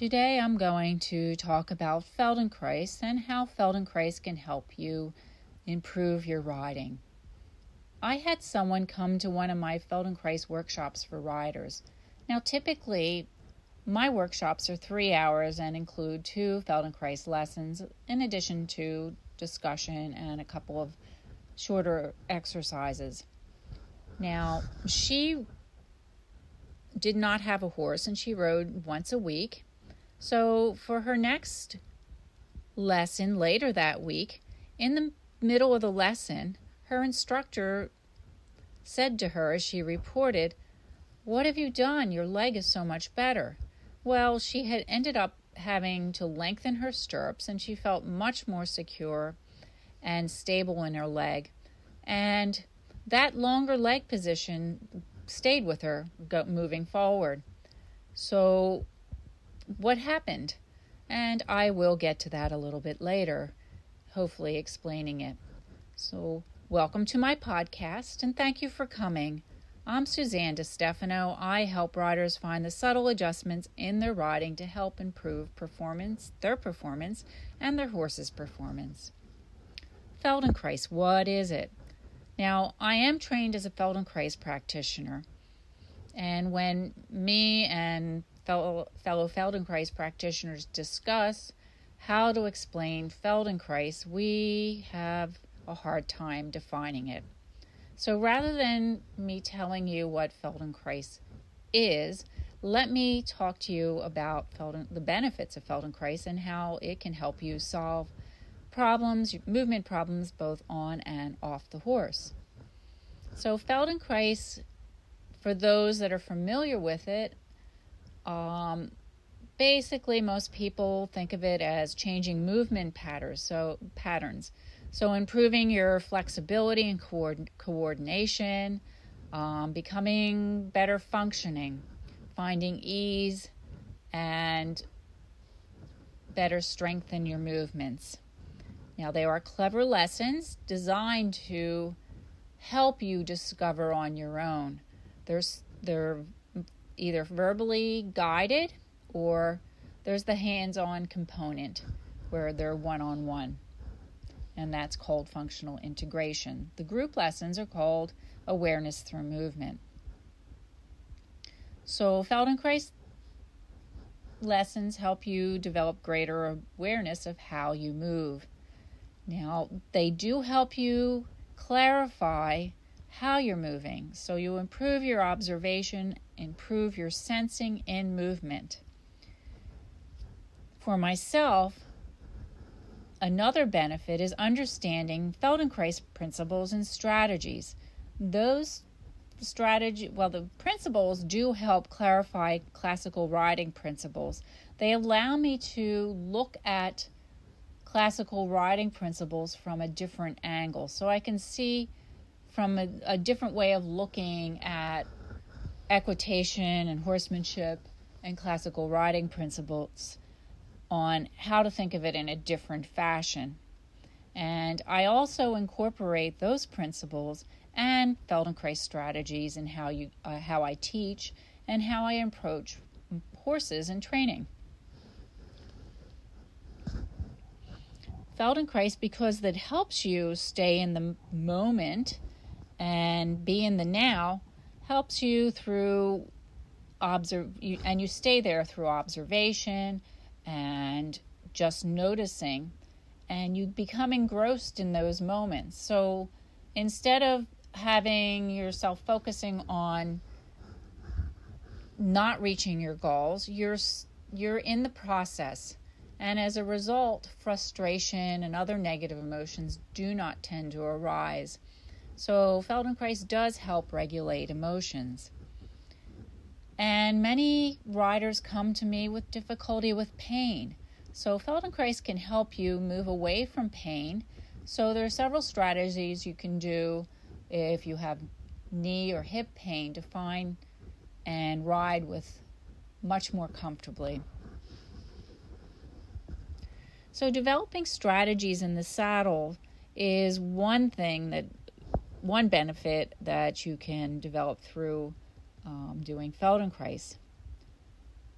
Today I'm going to talk about Feldenkrais and how Feldenkrais can help you improve your riding. I had someone come to one of my Feldenkrais workshops for riders. Now, typically, my workshops are three hours and include two Feldenkrais lessons, in addition to discussion and a couple of shorter exercises. Now, she did not have a horse and she rode once a week. So, for her next lesson later that week, in the middle of the lesson, her instructor said to her as she reported, What have you done? Your leg is so much better. Well, she had ended up having to lengthen her stirrups and she felt much more secure and stable in her leg. And that longer leg position stayed with her moving forward. So, what happened? And I will get to that a little bit later, hopefully explaining it. So, welcome to my podcast and thank you for coming. I'm Suzanne DeStefano. I help riders find the subtle adjustments in their riding to help improve performance, their performance, and their horse's performance. Feldenkrais, what is it? Now, I am trained as a Feldenkrais practitioner, and when me and fellow, fellow Feldenkrais practitioners discuss how to explain Feldenkrais, we have a hard time defining it. So rather than me telling you what Feldenkrais is, let me talk to you about Felden, the benefits of Feldenkrais and how it can help you solve problems, movement problems, both on and off the horse. So, Feldenkrais, for those that are familiar with it, um, basically most people think of it as changing movement patterns. So, patterns. So, improving your flexibility and coordination, um, becoming better functioning, finding ease, and better strengthen your movements. Now, they are clever lessons designed to help you discover on your own. There's, they're either verbally guided or there's the hands on component where they're one on one. And that's called functional integration. The group lessons are called awareness through movement. So, Feldenkrais lessons help you develop greater awareness of how you move. Now, they do help you clarify how you're moving. So you improve your observation, improve your sensing in movement. For myself, another benefit is understanding Feldenkrais principles and strategies. Those strategy well the principles do help clarify classical riding principles. They allow me to look at classical riding principles from a different angle. So I can see from a, a different way of looking at equitation and horsemanship and classical riding principles on how to think of it in a different fashion. And I also incorporate those principles and Feldenkrais strategies in how you uh, how I teach and how I approach horses in training. Feldenkrais because that helps you stay in the moment and be in the now helps you through observe and you stay there through observation and just noticing and you become engrossed in those moments so instead of having yourself focusing on not reaching your goals you're you're in the process and as a result, frustration and other negative emotions do not tend to arise. So, Feldenkrais does help regulate emotions. And many riders come to me with difficulty with pain. So, Feldenkrais can help you move away from pain. So, there are several strategies you can do if you have knee or hip pain to find and ride with much more comfortably. So, developing strategies in the saddle is one thing that, one benefit that you can develop through um, doing Feldenkrais.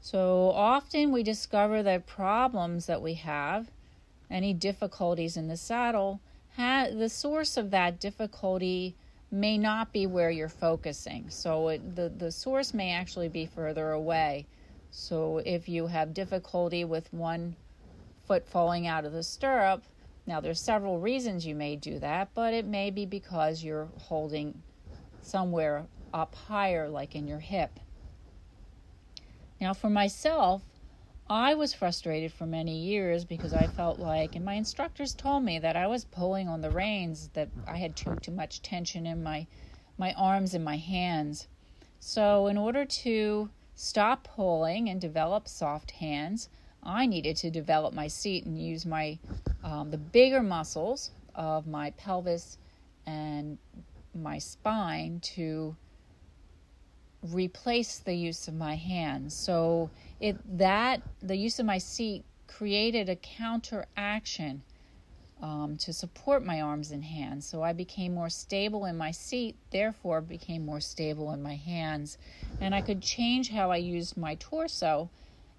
So often we discover that problems that we have, any difficulties in the saddle, ha- the source of that difficulty may not be where you're focusing. So it, the, the source may actually be further away. So if you have difficulty with one foot falling out of the stirrup, now there's several reasons you may do that, but it may be because you're holding somewhere up higher, like in your hip. Now, for myself, I was frustrated for many years because I felt like, and my instructors told me that I was pulling on the reins, that I had too too much tension in my my arms and my hands. So, in order to stop pulling and develop soft hands, I needed to develop my seat and use my um, the bigger muscles of my pelvis and my spine to replace the use of my hands. So it that the use of my seat created a counteraction um, to support my arms and hands. So I became more stable in my seat, therefore became more stable in my hands, and I could change how I used my torso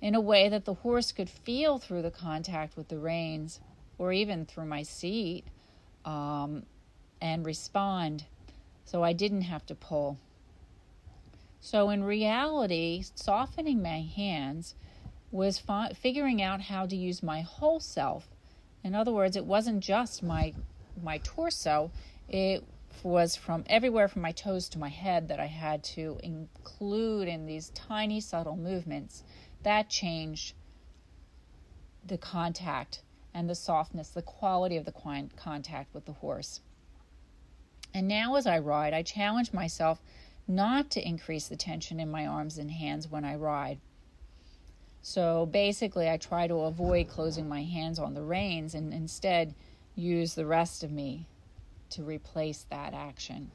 in a way that the horse could feel through the contact with the reins or even through my seat um, and respond. So I didn't have to pull. So in reality, softening my hands was fi- figuring out how to use my whole self. In other words, it wasn't just my my torso; it was from everywhere from my toes to my head that I had to include in these tiny, subtle movements that changed the contact and the softness, the quality of the contact with the horse. And now, as I ride, I challenge myself not to increase the tension in my arms and hands when I ride. So basically, I try to avoid closing my hands on the reins and instead use the rest of me to replace that action.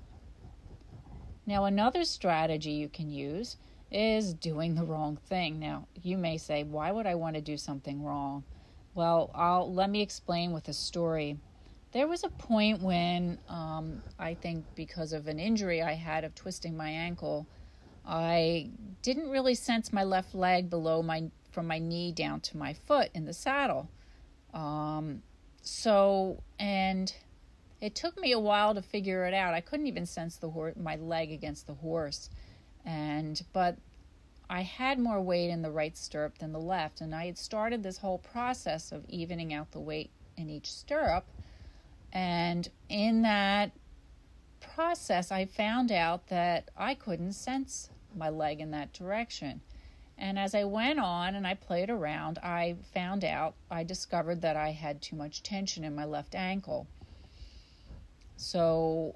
Now, another strategy you can use is doing the wrong thing. Now, you may say, why would I want to do something wrong? Well, I'll let me explain with a story. There was a point when um, I think because of an injury I had of twisting my ankle, I didn't really sense my left leg below my from my knee down to my foot in the saddle. Um, so and it took me a while to figure it out. I couldn't even sense the horse, my leg against the horse and but I had more weight in the right stirrup than the left, and I had started this whole process of evening out the weight in each stirrup. And in that process, I found out that I couldn't sense my leg in that direction. And as I went on and I played around, I found out, I discovered that I had too much tension in my left ankle. So,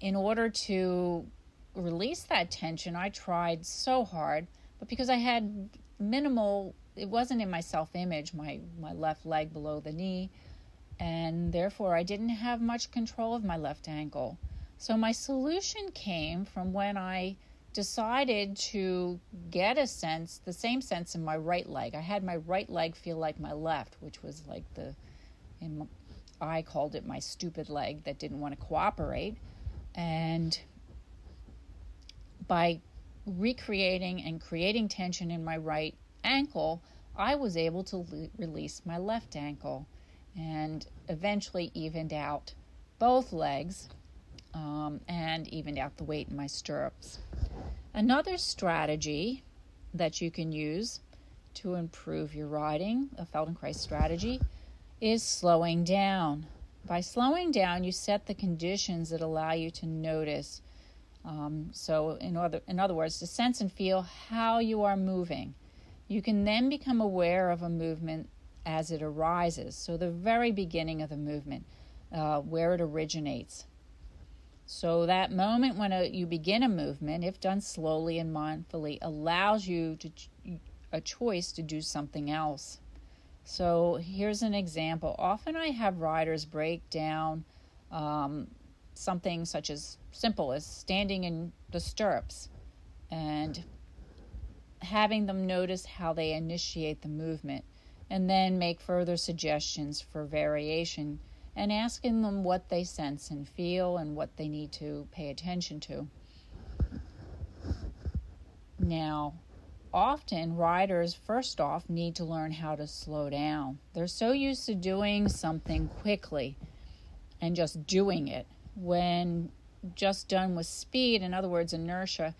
in order to release that tension, I tried so hard, but because I had minimal, it wasn't in my self image, my, my left leg below the knee, and therefore I didn't have much control of my left ankle. So my solution came from when I decided to get a sense, the same sense in my right leg. I had my right leg feel like my left, which was like the, in, I called it my stupid leg that didn't want to cooperate. And by recreating and creating tension in my right ankle, I was able to le- release my left ankle and eventually evened out both legs um, and evened out the weight in my stirrups. Another strategy that you can use to improve your riding, a Feldenkrais strategy, is slowing down. By slowing down, you set the conditions that allow you to notice um, so, in other, in other words, to sense and feel how you are moving. You can then become aware of a movement as it arises. So, the very beginning of the movement, uh, where it originates. So, that moment when a, you begin a movement, if done slowly and mindfully, allows you to a choice to do something else. So, here's an example. Often I have riders break down um, something such as simple as standing in the stirrups and having them notice how they initiate the movement and then make further suggestions for variation and asking them what they sense and feel and what they need to pay attention to. Now, often riders, first off, need to learn how to slow down. They're so used to doing something quickly and just doing it. When just done with speed, in other words, inertia,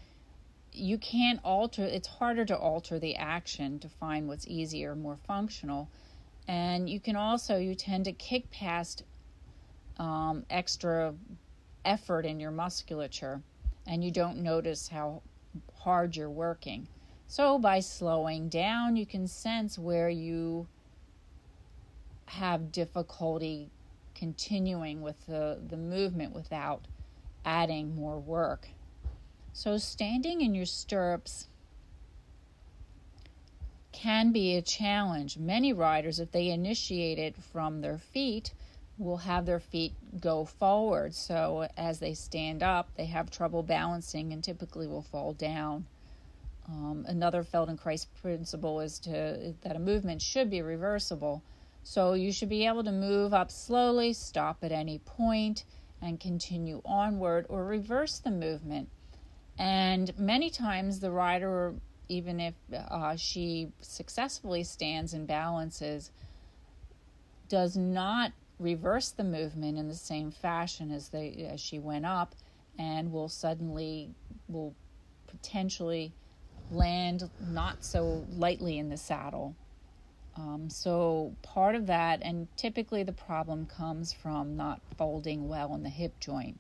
you can't alter, it's harder to alter the action to find what's easier, more functional. And you can also, you tend to kick past um, extra effort in your musculature and you don't notice how hard you're working. So, by slowing down, you can sense where you have difficulty continuing with the, the movement without adding more work. So, standing in your stirrups can be a challenge. Many riders, if they initiate it from their feet, will have their feet go forward. So, as they stand up, they have trouble balancing and typically will fall down. Um, another Feldenkrais principle is to that a movement should be reversible. So you should be able to move up slowly, stop at any point, and continue onward or reverse the movement. And many times the rider, even if uh, she successfully stands and balances, does not reverse the movement in the same fashion as they as she went up, and will suddenly will potentially land not so lightly in the saddle. Um, so part of that, and typically the problem comes from not folding well in the hip joint.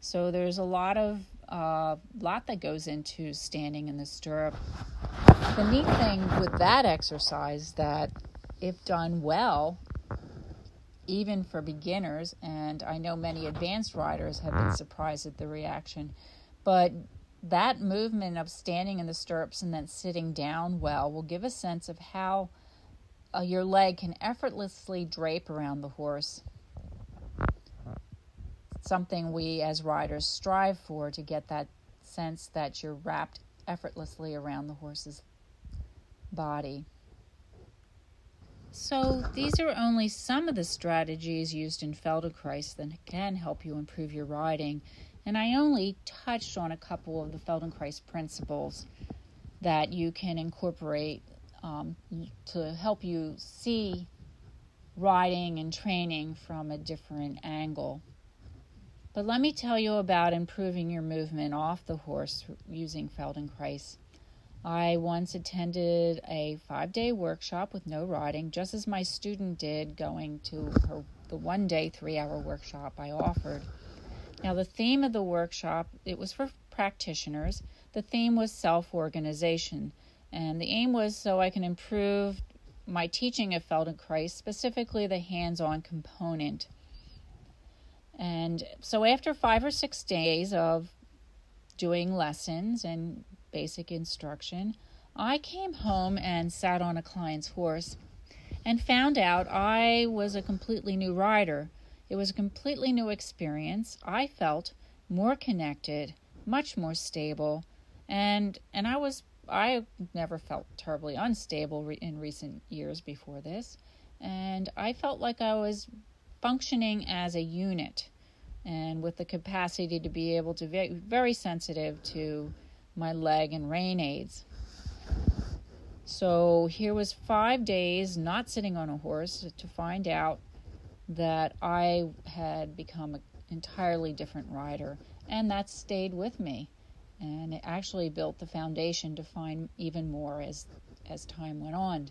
So there's a lot of uh, lot that goes into standing in the stirrup. The neat thing with that exercise that if done well, even for beginners, and I know many advanced riders have been surprised at the reaction, but that movement of standing in the stirrups and then sitting down well will give a sense of how uh, your leg can effortlessly drape around the horse. Something we as riders strive for to get that sense that you're wrapped effortlessly around the horse's body. So, these are only some of the strategies used in Feldenkrais that can help you improve your riding and I only touched on a couple of the Feldenkrais principles that you can incorporate um, to help you see riding and training from a different angle. But let me tell you about improving your movement off the horse using Feldenkrais. I once attended a five day workshop with no riding, just as my student did going to her, the one day, three hour workshop I offered. Now, the theme of the workshop, it was for practitioners. The theme was self organization, and the aim was so I can improve my teaching of Feldenkrais, specifically the hands on component. And so, after five or six days of doing lessons and basic instruction, I came home and sat on a client's horse and found out I was a completely new rider. It was a completely new experience. I felt more connected, much more stable, and and I was I never felt terribly unstable re- in recent years before this, and I felt like I was functioning as a unit and with the capacity to be able to be very sensitive to my leg and rein aids. So here was five days not sitting on a horse to find out that I had become an entirely different rider, and that stayed with me. And it actually built the foundation to find even more as as time went on.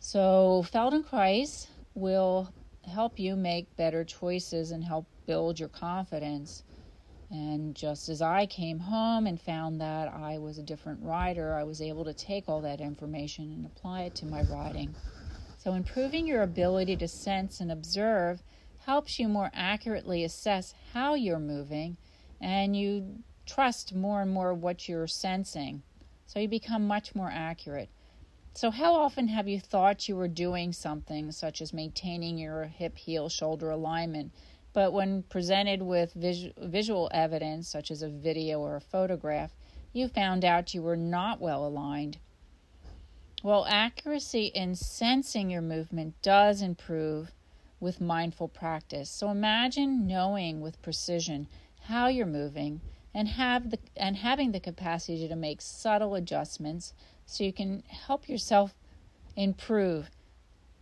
So Feldenkrais will help you make better choices and help build your confidence. And just as I came home and found that I was a different rider, I was able to take all that information and apply it to my riding. So, improving your ability to sense and observe helps you more accurately assess how you're moving and you trust more and more what you're sensing. So, you become much more accurate. So, how often have you thought you were doing something such as maintaining your hip heel shoulder alignment, but when presented with vis- visual evidence, such as a video or a photograph, you found out you were not well aligned well, accuracy in sensing your movement does improve with mindful practice. So imagine knowing with precision how you're moving and have the and having the capacity to make subtle adjustments so you can help yourself improve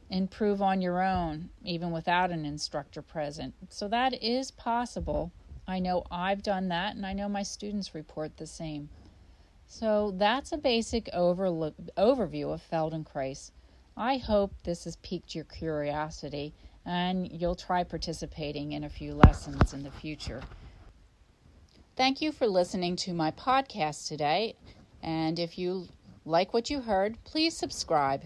improve on your own even without an instructor present. So that is possible. I know i've done that and i know my students report the same. So that's a basic overlook, overview of feldenkrais. I hope this has piqued your curiosity and you'll try participating in a few lessons in the future thank you for listening to my podcast today and if you like what you heard, please subscribe.